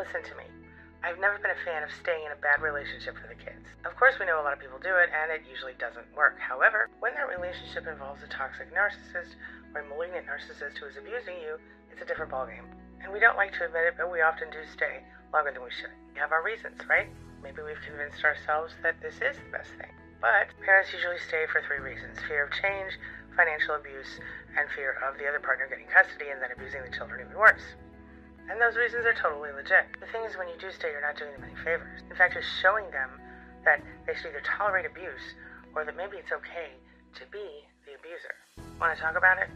Listen to me. I've never been a fan of staying in a bad relationship for the kids. Of course, we know a lot of people do it, and it usually doesn't work. However, when that relationship involves a toxic narcissist or a malignant narcissist who is abusing you, it's a different ballgame. And we don't like to admit it, but we often do stay longer than we should. We have our reasons, right? Maybe we've convinced ourselves that this is the best thing. But parents usually stay for three reasons fear of change, financial abuse, and fear of the other partner getting custody and then abusing the children even worse. And those reasons are totally legit. The thing is, when you do stay, you're not doing them any favors. In fact, you're showing them that they should either tolerate abuse or that maybe it's okay to be the abuser. Want to talk about it?